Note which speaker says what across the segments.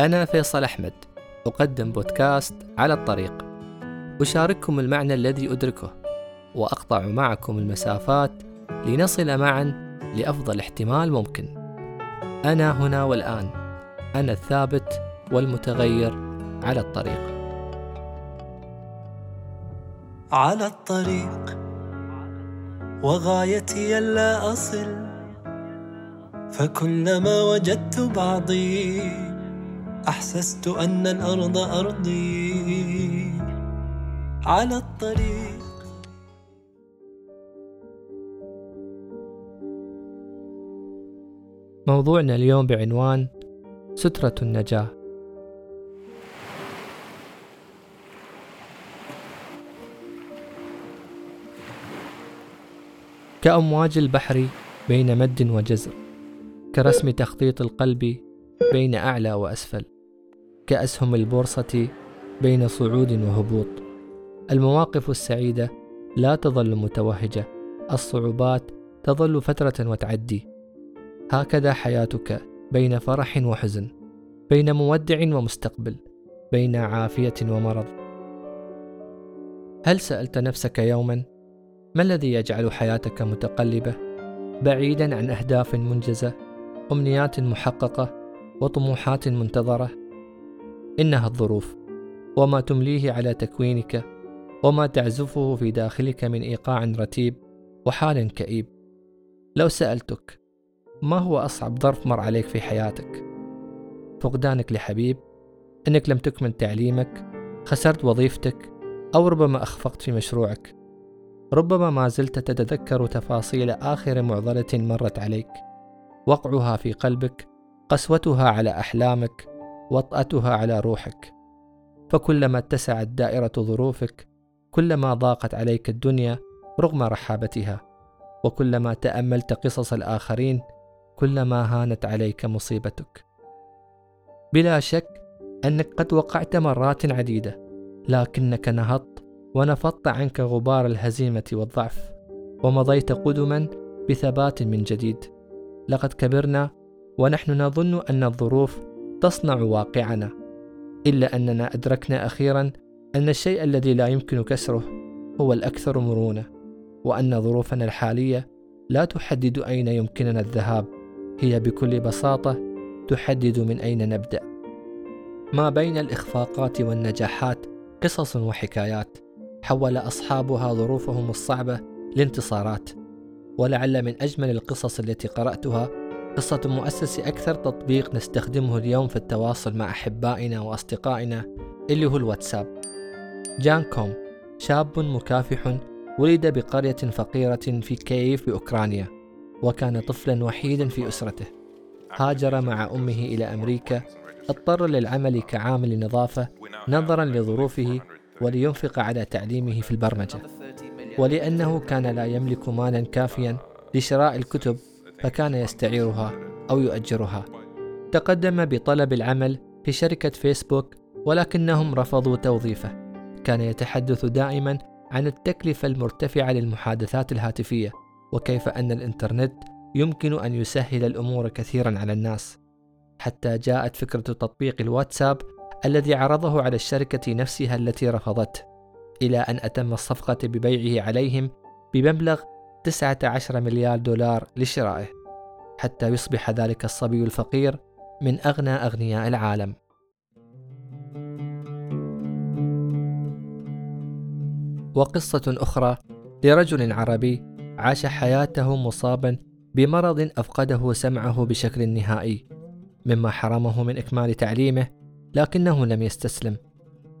Speaker 1: أنا فيصل أحمد أقدم بودكاست على الطريق. أشارككم المعنى الذي أدركه وأقطع معكم المسافات لنصل معا لأفضل احتمال ممكن. أنا هنا والآن أنا الثابت والمتغير على الطريق.
Speaker 2: على الطريق وغايتي ألا أصل فكلما وجدت بعضي أحسست أن الأرض أرضي على الطريق.
Speaker 1: موضوعنا اليوم بعنوان سترة النجاة. كأمواج البحر بين مد وجزر كرسم تخطيط القلب بين أعلى وأسفل. كأسهم البورصة بين صعود وهبوط. المواقف السعيدة لا تظل متوهجة. الصعوبات تظل فترة وتعدي. هكذا حياتك بين فرح وحزن بين مودع ومستقبل بين عافية ومرض. هل سألت نفسك يوما ما الذي يجعل حياتك متقلبة؟ بعيدا عن أهداف منجزة أمنيات محققة وطموحات منتظرة؟ إنها الظروف وما تمليه على تكوينك وما تعزفه في داخلك من إيقاع رتيب وحال كئيب لو سألتك ما هو أصعب ظرف مر عليك في حياتك؟ فقدانك لحبيب؟ إنك لم تكمل تعليمك؟ خسرت وظيفتك؟ أو ربما أخفقت في مشروعك؟ ربما ما زلت تتذكر تفاصيل آخر معضلة مرت عليك وقعها في قلبك قسوتها على أحلامك وطأتها على روحك. فكلما اتسعت دائرة ظروفك كلما ضاقت عليك الدنيا رغم رحابتها وكلما تأملت قصص الآخرين كلما هانت عليك مصيبتك. بلا شك أنك قد وقعت مرات عديدة لكنك نهضت ونفضت عنك غبار الهزيمة والضعف ومضيت قدما بثبات من جديد. لقد كبرنا ونحن نظن أن الظروف تصنع واقعنا إلا أننا أدركنا أخيرا أن الشيء الذي لا يمكن كسره هو الأكثر مرونة وأن ظروفنا الحالية لا تحدد أين يمكننا الذهاب هي بكل بساطة تحدد من أين نبدأ. ما بين الإخفاقات والنجاحات قصص وحكايات حول أصحابها ظروفهم الصعبة لانتصارات ولعل من أجمل القصص التي قرأتها قصة مؤسس أكثر تطبيق نستخدمه اليوم في التواصل مع أحبائنا وأصدقائنا اللي هو الواتساب. جان كوم شاب مكافح ولد بقرية فقيرة في كييف بأوكرانيا وكان طفلا وحيدا في أسرته. هاجر مع أمه إلى أمريكا اضطر للعمل كعامل نظافة نظرا لظروفه ولينفق على تعليمه في البرمجة. ولأنه كان لا يملك مالا كافيا لشراء الكتب فكان يستعيرها أو يؤجرها. تقدم بطلب العمل في شركة فيسبوك ولكنهم رفضوا توظيفه. كان يتحدث دائما عن التكلفة المرتفعة للمحادثات الهاتفية وكيف أن الإنترنت يمكن أن يسهل الأمور كثيرا على الناس. حتى جاءت فكرة تطبيق الواتساب الذي عرضه على الشركة نفسها التي رفضته إلى أن أتم الصفقة ببيعه عليهم بمبلغ 19 مليار دولار لشرائه حتى يصبح ذلك الصبي الفقير من أغنى أغنياء العالم. وقصة أخرى لرجل عربي عاش حياته مصابا بمرض أفقده سمعه بشكل نهائي مما حرمه من إكمال تعليمه لكنه لم يستسلم.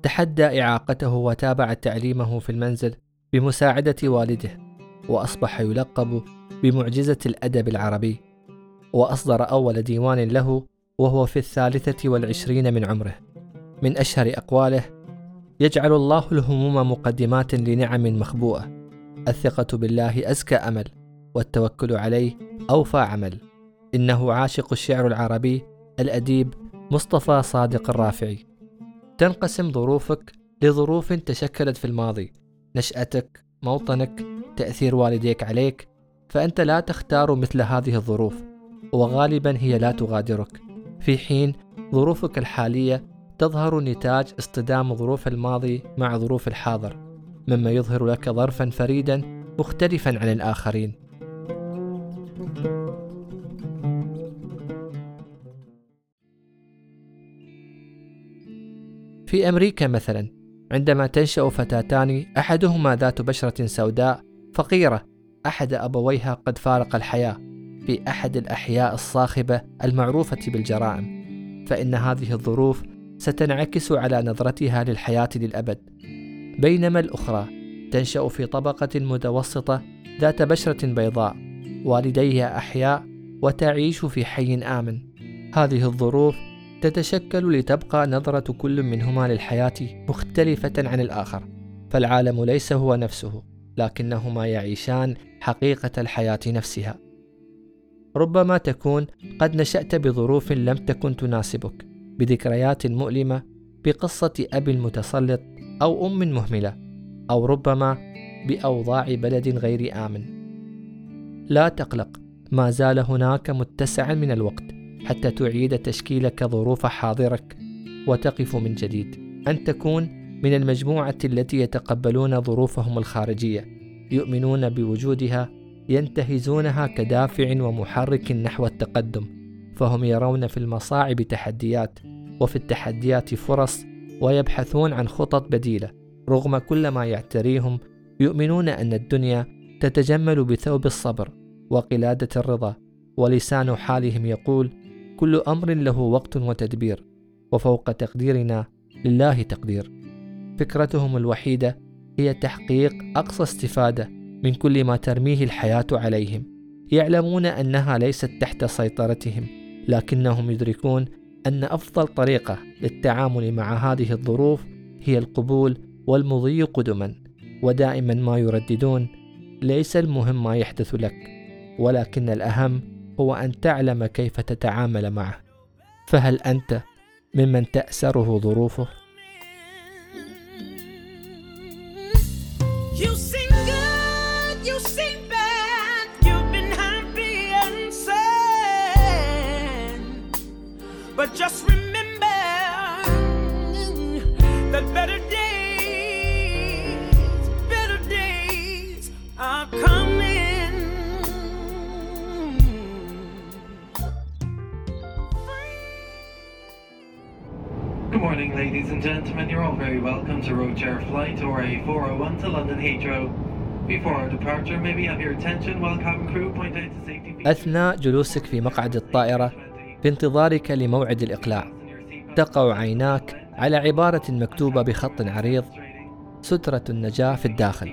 Speaker 1: تحدى إعاقته وتابع تعليمه في المنزل بمساعدة والده. وأصبح يلقب بمعجزة الأدب العربي وأصدر أول ديوان له وهو في الثالثة والعشرين من عمره. من أشهر أقواله يجعل الله الهموم مقدمات لنعم مخبوءة. الثقة بالله أزكى أمل والتوكل عليه أوفى عمل. إنه عاشق الشعر العربي الأديب مصطفى صادق الرافعي. تنقسم ظروفك لظروف تشكلت في الماضي. نشأتك موطنك تأثير والديك عليك فأنت لا تختار مثل هذه الظروف وغالبا هي لا تغادرك. في حين ظروفك الحالية تظهر نتاج اصطدام ظروف الماضي مع ظروف الحاضر مما يظهر لك ظرفا فريدا مختلفا عن الآخرين. في أمريكا مثلا عندما تنشأ فتاتان أحدهما ذات بشرة سوداء فقيرة. أحد أبويها قد فارق الحياة في أحد الأحياء الصاخبة المعروفة بالجرائم فإن هذه الظروف ستنعكس على نظرتها للحياة للأبد. بينما الأخرى تنشأ في طبقة متوسطة ذات بشرة بيضاء والديها أحياء وتعيش في حي آمن. هذه الظروف تتشكل لتبقى نظرة كل منهما للحياة مختلفة عن الآخر فالعالم ليس هو نفسه. لكنهما يعيشان حقيقة الحياة نفسها. ربما تكون قد نشأت بظروف لم تكن تناسبك بذكريات مؤلمة بقصة أب متسلط أو أم مهملة أو ربما بأوضاع بلد غير آمن. لا تقلق ما زال هناك متسعا من الوقت حتى تعيد تشكيلك ظروف حاضرك وتقف من جديد. أن تكون من المجموعة التي يتقبلون ظروفهم الخارجية يؤمنون بوجودها ينتهزونها كدافع ومحرك نحو التقدم فهم يرون في المصاعب تحديات وفي التحديات فرص ويبحثون عن خطط بديلة. رغم كل ما يعتريهم يؤمنون أن الدنيا تتجمل بثوب الصبر وقلادة الرضا ولسان حالهم يقول كل أمر له وقت وتدبير وفوق تقديرنا لله تقدير. فكرتهم الوحيدة هي تحقيق أقصى استفادة من كل ما ترميه الحياة عليهم. يعلمون أنها ليست تحت سيطرتهم لكنهم يدركون أن أفضل طريقة للتعامل مع هذه الظروف هي القبول والمضي قدما ودائما ما يرددون ليس المهم ما يحدث لك ولكن الأهم هو أن تعلم كيف تتعامل معه فهل أنت ممن تأسره ظروفه؟ just remember that better days, better days are coming.
Speaker 3: Good morning, ladies and gentlemen. You're all very welcome to Roadshare Flight or a 401 to London Heathrow. Before our departure, may we have your attention while cabin crew point out the safety features.
Speaker 1: أثناء جلوسك في مقعد الطائرة بانتظارك لموعد الإقلاع. تقع عيناك على عبارة مكتوبة بخط عريض سترة النجاة في الداخل.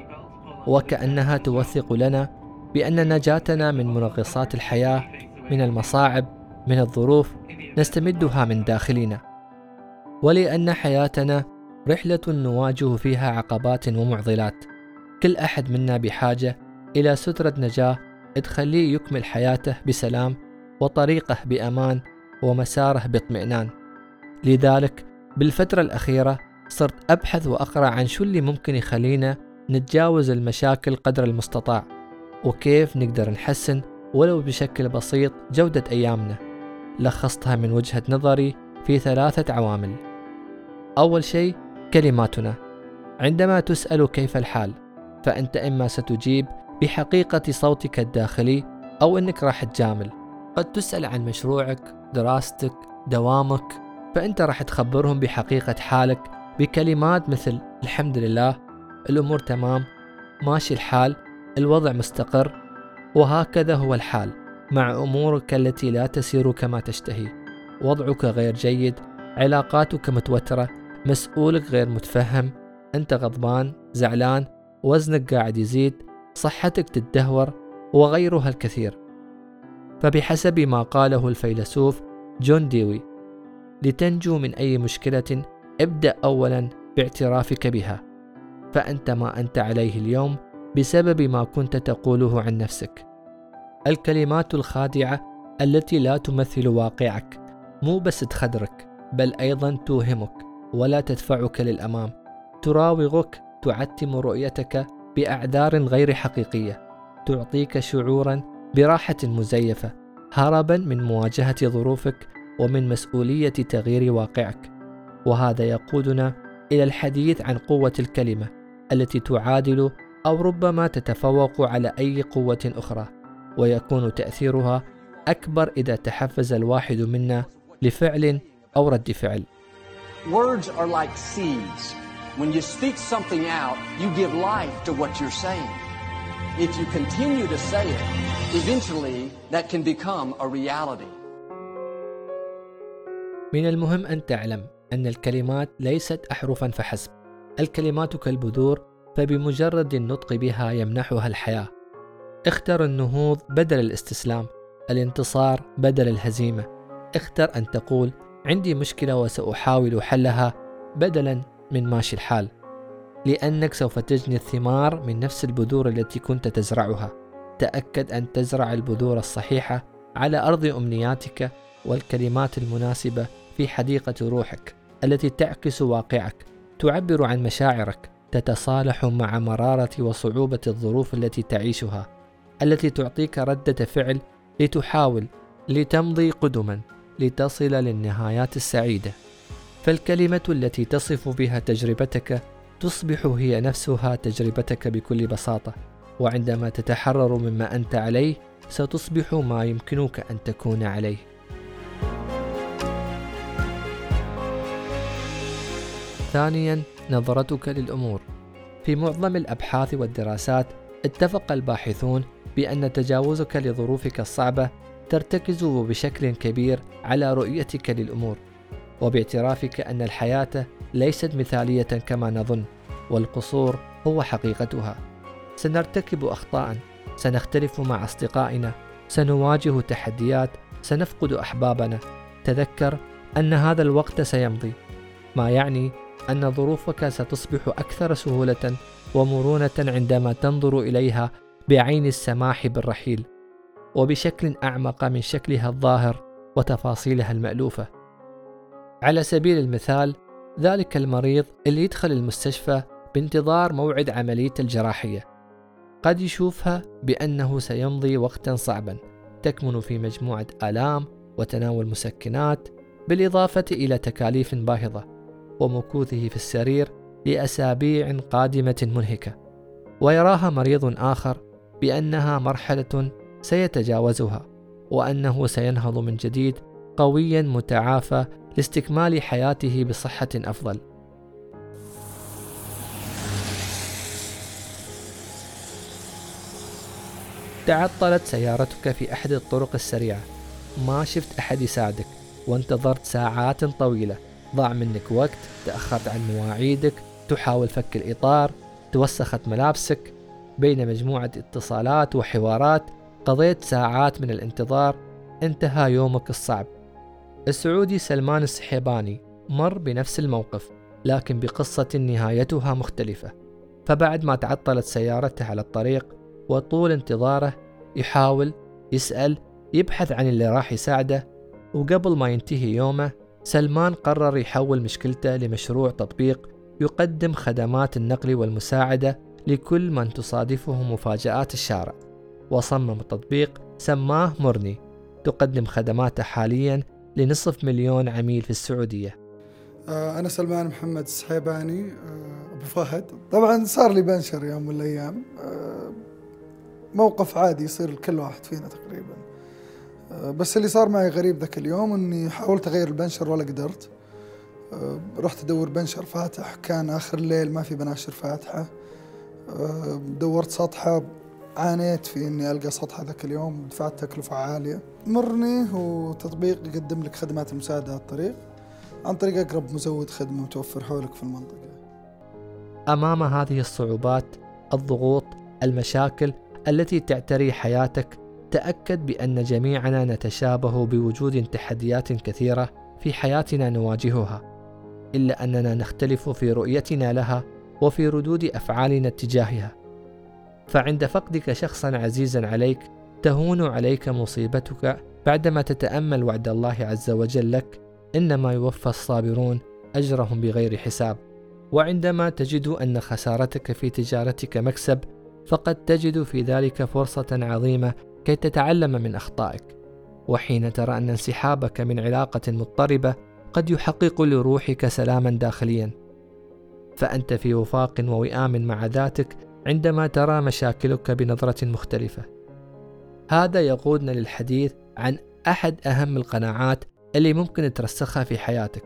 Speaker 1: وكأنها توثق لنا بأن نجاتنا من منغصات الحياة من المصاعب من الظروف نستمدها من داخلنا. ولأن حياتنا رحلة نواجه فيها عقبات ومعضلات. كل أحد منا بحاجة إلى سترة نجاة تخليه يكمل حياته بسلام وطريقه بأمان ومساره باطمئنان. لذلك بالفترة الأخيرة صرت أبحث وأقرأ عن شو اللي ممكن يخلينا نتجاوز المشاكل قدر المستطاع وكيف نقدر نحسن ولو بشكل بسيط جودة أيامنا. لخصتها من وجهة نظري في ثلاثة عوامل. أول شيء كلماتنا. عندما تسأل كيف الحال فأنت إما ستجيب بحقيقة صوتك الداخلي أو أنك راح تجامل. قد تسأل عن مشروعك دراستك دوامك فأنت راح تخبرهم بحقيقة حالك بكلمات مثل الحمد لله الأمور تمام ماشي الحال الوضع مستقر وهكذا هو الحال مع أمورك التي لا تسير كما تشتهي. وضعك غير جيد علاقاتك متوترة مسؤولك غير متفهم أنت غضبان زعلان وزنك قاعد يزيد صحتك تتدهور وغيرها الكثير. فبحسب ما قاله الفيلسوف جون ديوي. لتنجو من أي مشكلة ابدأ أولا باعترافك بها. فأنت ما أنت عليه اليوم بسبب ما كنت تقوله عن نفسك. الكلمات الخادعة التي لا تمثل واقعك مو بس تخدرك بل أيضا توهمك ولا تدفعك للأمام. تراوغك تعتم رؤيتك بأعذار غير حقيقية. تعطيك شعورا براحة مزيفة هربا من مواجهة ظروفك ومن مسؤولية تغيير واقعك وهذا يقودنا إلى الحديث عن قوة الكلمة التي تعادل أو ربما تتفوق على أي قوة أخرى ويكون تأثيرها أكبر إذا تحفز الواحد منا لفعل أو رد فعل
Speaker 4: Words are like seeds. When you speak something out, you give life to what you're saying. If you continue to say it, eventually that can become a reality.
Speaker 1: من المهم أن تعلم أن الكلمات ليست أحرفا فحسب. الكلمات كالبذور فبمجرد النطق بها يمنحها الحياة. اختر النهوض بدل الاستسلام الانتصار بدل الهزيمة. اختر أن تقول عندي مشكلة وسأحاول حلها بدلا من ماشي الحال. لأنك سوف تجني الثمار من نفس البذور التي كنت تزرعها. تأكد أن تزرع البذور الصحيحة على أرض أمنياتك والكلمات المناسبة في حديقة روحك التي تعكس واقعك تعبر عن مشاعرك تتصالح مع مرارة وصعوبة الظروف التي تعيشها التي تعطيك ردة فعل لتحاول لتمضي قدما لتصل للنهايات السعيدة. فالكلمة التي تصف بها تجربتك تصبح هي نفسها تجربتك بكل بساطة. وعندما تتحرر مما أنت عليه ستصبح ما يمكنك أن تكون عليه. ثانيا نظرتك للأمور. في معظم الأبحاث والدراسات اتفق الباحثون بأن تجاوزك لظروفك الصعبة ترتكز بشكل كبير على رؤيتك للأمور وباعترافك أن الحياة ليست مثالية كما نظن والقصور هو حقيقتها. سنرتكب أخطاء سنختلف مع أصدقائنا سنواجه تحديات سنفقد أحبابنا تذكر أن هذا الوقت سيمضي ما يعني أن ظروفك ستصبح أكثر سهولة ومرونة عندما تنظر إليها بعين السماح بالرحيل وبشكل أعمق من شكلها الظاهر وتفاصيلها المألوفة. على سبيل المثال ذلك المريض اللي يدخل المستشفى بانتظار موعد عملية الجراحية قد يشوفها بأنه سيمضي وقتا صعبا تكمن في مجموعة آلام وتناول مسكنات بالإضافة إلى تكاليف باهظة ومكوثه في السرير لأسابيع قادمة منهكة ويراها مريض آخر بأنها مرحلة سيتجاوزها وأنه سينهض من جديد قويا متعافى لاستكمال حياته بصحة أفضل. تعطلت سيارتك في أحد الطرق السريعة. ما شفت أحد يساعدك وانتظرت ساعات طويلة. ضاع منك وقت تأخرت عن مواعيدك تحاول فك الإطار توسخت ملابسك. بين مجموعة اتصالات وحوارات قضيت ساعات من الانتظار. انتهى يومك الصعب. السعودي سلمان السحيباني مر بنفس الموقف لكن بقصة نهايتها مختلفة. فبعد ما تعطلت سيارته على الطريق وطول انتظاره يحاول يسأل يبحث عن اللي راح يساعده وقبل ما ينتهي يومه سلمان قرر يحول مشكلته لمشروع تطبيق يقدم خدمات النقل والمساعدة لكل من تصادفه مفاجآت الشارع. وصمم تطبيق سماه مرني تقدم خدماته حاليا لنصف مليون عميل في السعودية.
Speaker 5: آه، أنا سلمان محمد السحيباني آه، أبو فهد. طبعا صار لي بنشر يوم من الأيام. آه، موقف عادي يصير لكل واحد فينا تقريبا. بس اللي صار معي غريب ذاك اليوم إني حاولت أغير البنشر ولا قدرت. رحت ادور بنشر فاتح كان آخر الليل ما في بناشر فاتحة. دورت سطحة عانيت في إني ألقى سطح ذاك اليوم دفعت تكلفة عالية. مرني هو تطبيق يقدم لك خدمات المساعدة على الطريق عن طريق أقرب مزود خدمة متوفر حولك في المنطقة.
Speaker 1: أمام هذه الصعوبات الضغوط المشاكل التي تعتري حياتك تأكد بأن جميعنا نتشابه بوجود تحديات كثيرة في حياتنا نواجهها إلا أننا نختلف في رؤيتنا لها وفي ردود أفعالنا تجاهها فعند فقدك شخصا عزيزا عليك تهون عليك مصيبتك بعدما تتأمل وعد الله عز وجل لك إنما يوفى الصابرون أجرهم بغير حساب. وعندما تجد أن خسارتك في تجارتك مكسب فقد تجد في ذلك فرصة عظيمة كي تتعلم من أخطائك. وحين ترى أن انسحابك من علاقة مضطربة قد يحقق لروحك سلاما داخليا. فأنت في وفاق ووئام مع ذاتك عندما ترى مشاكلك بنظرة مختلفة. هذا يقودنا للحديث عن أحد أهم القناعات اللي ممكن ترسخها في حياتك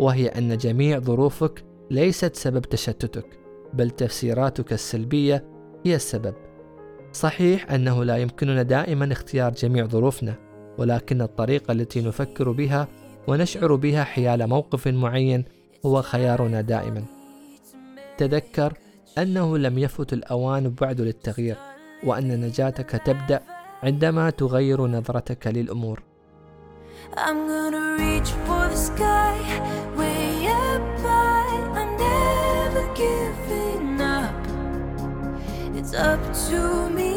Speaker 1: وهي أن جميع ظروفك ليست سبب تشتتك بل تفسيراتك السلبية هي السبب. صحيح أنه لا يمكننا دائما اختيار جميع ظروفنا ولكن الطريقة التي نفكر بها ونشعر بها حيال موقف معين هو خيارنا دائما. تذكر أنه لم يفت الأوان بعد للتغيير وأن نجاتك تبدأ عندما تغير نظرتك للأمور. I'm gonna reach for the to me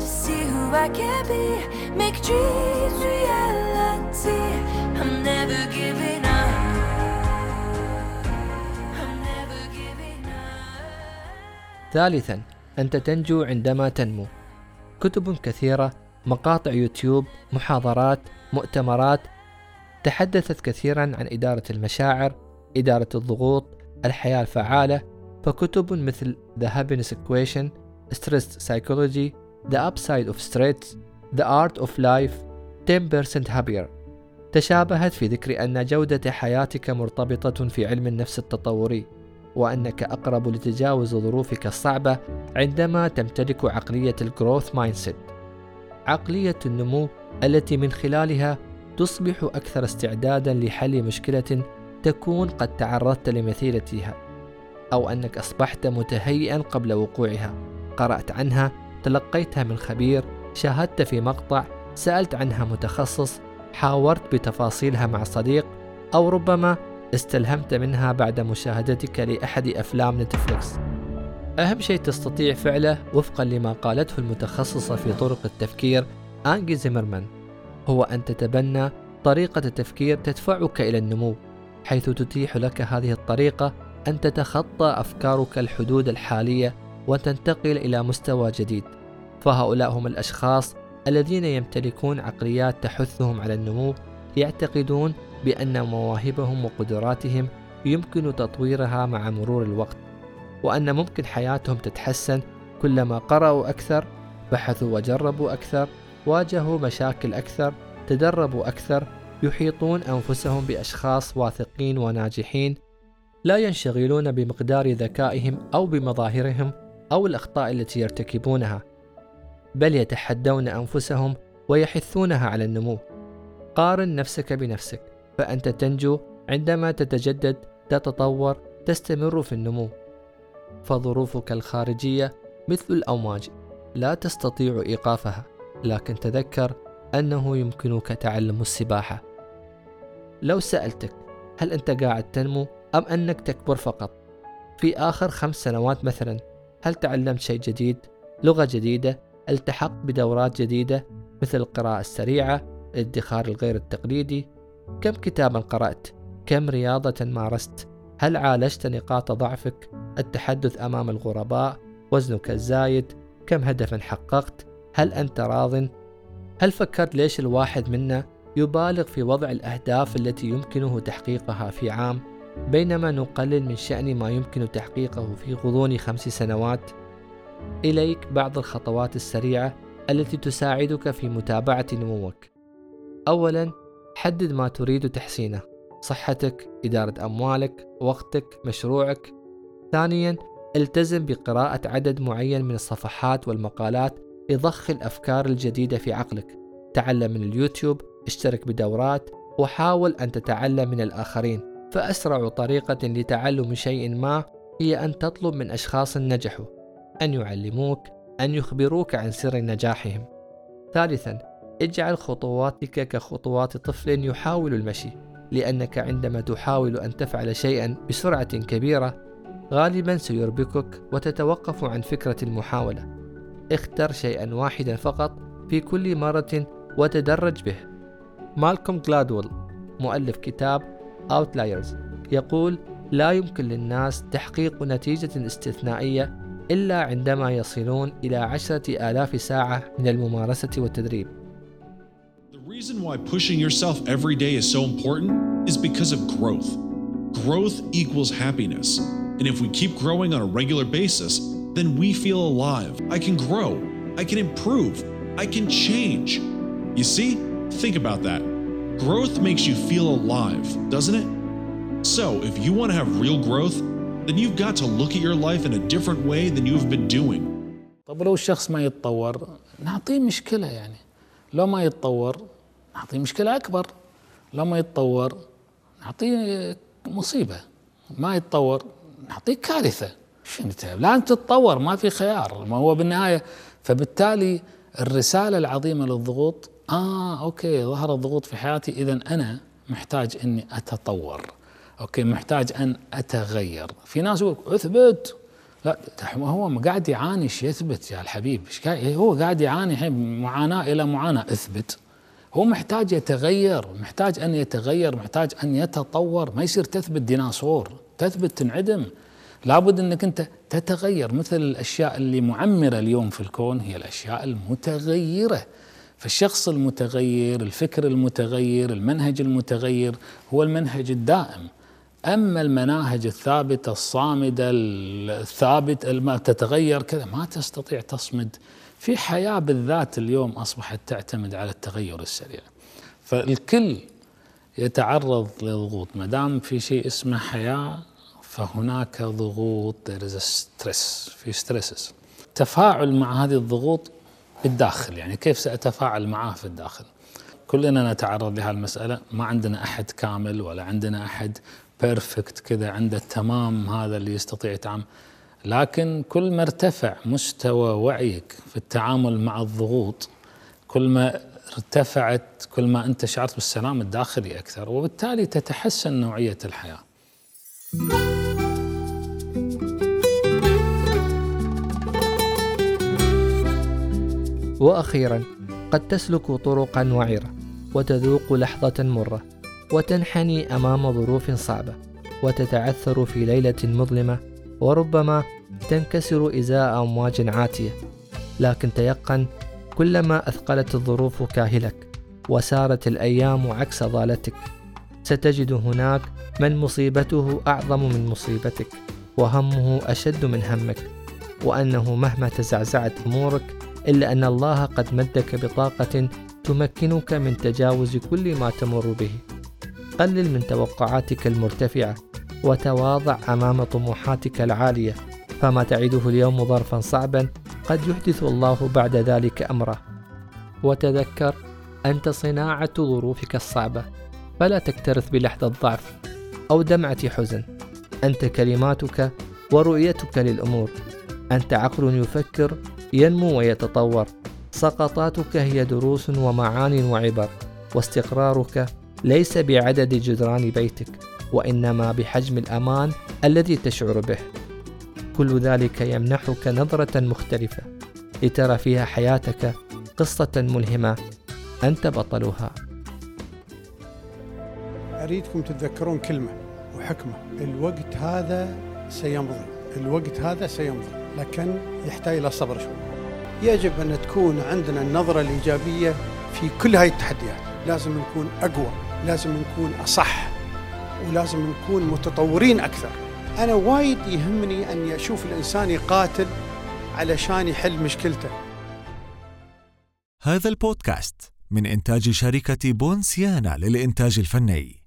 Speaker 1: to see who I can be. Make dreams reality. I'm never giving up. ثالثا أنت تنجو عندما تنمو. كتب كثيرة مقاطع يوتيوب محاضرات مؤتمرات. تحدثت كثيرا عن إدارة المشاعر إدارة الضغوط الحياة الفعالة. فكتب مثل The Happiness Equation Stress Psychology The Upside of Stress The Art of Life 10% Happier. تشابهت في ذكر أن جودة حياتك مرتبطة في علم النفس التطوري وأنك أقرب لتجاوز ظروفك الصعبة عندما تمتلك عقلية الجروث مايندسيت عقلية النمو التي من خلالها تصبح أكثر استعدادا لحل مشكلة تكون قد تعرضت لمثيلتها أو أنك أصبحت متهيئا قبل وقوعها. قرأت عنها تلقيتها من خبير شاهدت في مقطع سألت عنها متخصص حاورت بتفاصيلها مع صديق أو ربما استلهمت منها بعد مشاهدتك لأحد أفلام نتفليكس. أهم شيء تستطيع فعله وفقا لما قالته المتخصصة في طرق التفكير آنجي زيمرمان. هو أن تتبنى طريقة تفكير تدفعك إلى النمو حيث تتيح لك هذه الطريقة أن تتخطى أفكارك الحدود الحالية وتنتقل إلى مستوى جديد. فهؤلاء هم الأشخاص الذين يمتلكون عقليات تحثهم على النمو يعتقدون بأن مواهبهم وقدراتهم يمكن تطويرها مع مرور الوقت وأن ممكن حياتهم تتحسن كلما قرأوا أكثر بحثوا وجربوا أكثر واجهوا مشاكل أكثر تدربوا أكثر يحيطون أنفسهم بأشخاص واثقين وناجحين لا ينشغلون بمقدار ذكائهم أو بمظاهرهم أو الأخطاء التي يرتكبونها بل يتحدون أنفسهم ويحثونها على النمو. قارن نفسك بنفسك فأنت تنجو عندما تتجدد تتطور تستمر في النمو. فظروفك الخارجية مثل الأمواج لا تستطيع إيقافها لكن تذكر أنه يمكنك تعلم السباحة. لو سألتك هل أنت قاعد تنمو أم أنك تكبر فقط في آخر خمس سنوات مثلا هل تعلمت شيء جديد؟ لغة جديدة؟ التحقت بدورات جديدة؟ مثل القراءة السريعة؟ الادخار الغير التقليدي؟ كم كتابا قرأت؟ كم رياضة مارست؟ هل عالجت نقاط ضعفك؟ التحدث أمام الغرباء؟ وزنك الزايد؟ كم هدفا حققت؟ هل أنت راض؟ هل فكرت ليش الواحد منا يبالغ في وضع الأهداف التي يمكنه تحقيقها في عام؟ بينما نقلل من شأن ما يمكن تحقيقه في غضون خمس سنوات إليك بعض الخطوات السريعة التي تساعدك في متابعة نموك. أولا حدد ما تريد تحسينه صحتك إدارة أموالك وقتك مشروعك. ثانيا التزم بقراءة عدد معين من الصفحات والمقالات لضخ الأفكار الجديدة في عقلك. تعلم من اليوتيوب اشترك بدورات وحاول أن تتعلم من الآخرين. فأسرع طريقة لتعلم شيء ما هي أن تطلب من أشخاص نجحوا أن يعلموك أن يخبروك عن سر نجاحهم. ثالثا اجعل خطواتك كخطوات طفل يحاول المشي لأنك عندما تحاول أن تفعل شيئا بسرعة كبيرة غالبا سيربكك وتتوقف عن فكرة المحاولة. اختر شيئا واحدا فقط في كل مرة وتدرج به. مالكوم جلادول مؤلف كتاب Outliers يقول لا يمكن للناس تحقيق نتيجة استثنائية إلا عندما يصلون إلى عشرة آلاف ساعة من الممارسة والتدريب
Speaker 6: reason why pushing yourself every day is so important is because of growth. Growth equals happiness. And if we keep growing on a regular basis, then we feel alive. I can grow. I can improve. I can change. You see? Think about that. Growth makes you feel alive, doesn't it? So, if you want to have real growth, then you've got to look at your life in a different way than you've been doing.
Speaker 7: طب لو الشخص ما يتطور نعطيه مشكلة يعني. لو ما يتطور نعطيه مشكلة أكبر. لو ما يتطور نعطيه مصيبة. ما يتطور نعطيه كارثة. شنو لازم تتطور ما في خيار. ما هو بالنهاية فبالتالي الرسالة العظيمة للضغوط آه okay ظهر الضغوط في حياتي. إذا أنا محتاج إني أتطور. okay محتاج أن أتغير. في ناس يقول اثبت. لا هو قاعد يعاني إيش يثبت يا الحبيب؟ هو قاعد يعاني الحين معاناة إلى معاناة. اثبت. هو محتاج يتغير محتاج أن يتغير محتاج أن يتطور. ما يصير تثبت ديناصور تثبت تنعدم. لابد إنك أنت تتغير مثل الأشياء اللي معمرة اليوم في الكون هي الأشياء المتغيرة. فالشخص المتغير الفكر المتغير المنهج المتغير هو المنهج الدائم. أما المناهج الثابتة الصامدة الثابت ما تتغير كذا ما تستطيع تصمد. في حياة بالذات اليوم أصبحت تعتمد على التغير السريع. فالكل يتعرض لضغوط. ما دام في شيء اسمه حياة فهناك ضغوط. There is a stress. في stresses. تفاعل مع هذه الضغوط بالداخل يعني كيف سأتفاعل معها في الداخل كلنا نتعرض لهذه المسألة ما عندنا أحد كامل ولا عندنا أحد بيرفكت كذا عنده التمام هذا اللي يستطيع يتعامل لكن كل ما ارتفع مستوى وعيك في التعامل مع الضغوط كل ما ارتفعت كل ما أنت شعرت بالسلام الداخلي أكثر وبالتالي تتحسن نوعية الحياة.
Speaker 1: وأخيرا قد تسلك طرقا وعره وتذوق لحظة مرة وتنحني أمام ظروف صعبة وتتعثر في ليلة مظلمة وربما تنكسر إزاء أمواج عاتية. لكن تيقن كلما أثقلت الظروف كاهلك وسارت الأيام عكس ضالتك ستجد هناك من مصيبته أعظم من مصيبتك وهمه أشد من همك وأنه مهما تزعزعت أمورك إلا أن الله قد مدك بطاقة تمكنك من تجاوز كل ما تمر به. قلل من توقعاتك المرتفعة وتواضع أمام طموحاتك العالية فما تعده اليوم ظرفا صعبا قد يحدث الله بعد ذلك أمره. وتذكر أنت صناعة ظروفك الصعبة فلا تكترث بلحظة ضعف أو دمعة حزن. أنت كلماتك ورؤيتك للأمور. أنت عقل يفكر ينمو ويتطور. سقطاتك هي دروس ومعان وعبر واستقرارك ليس بعدد جدران بيتك وإنما بحجم الأمان الذي تشعر به. كل ذلك يمنحك نظرة مختلفة لترى فيها حياتك قصة ملهمة أنت بطلها.
Speaker 8: أريدكم تتذكرون كلمة وحكمة. الوقت هذا سيمضي. الوقت هذا سيمضي. لكن يحتاج إلى صبر شوي. يجب أن تكون عندنا النظرة الإيجابية في كل هاي التحديات. لازم نكون أقوى لازم نكون أصح ولازم نكون متطورين أكثر. أنا وايد يهمني أن أشوف الإنسان يقاتل علشان يحل مشكلته.
Speaker 9: هذا البودكاست من إنتاج شركة بونسيانا للإنتاج الفني.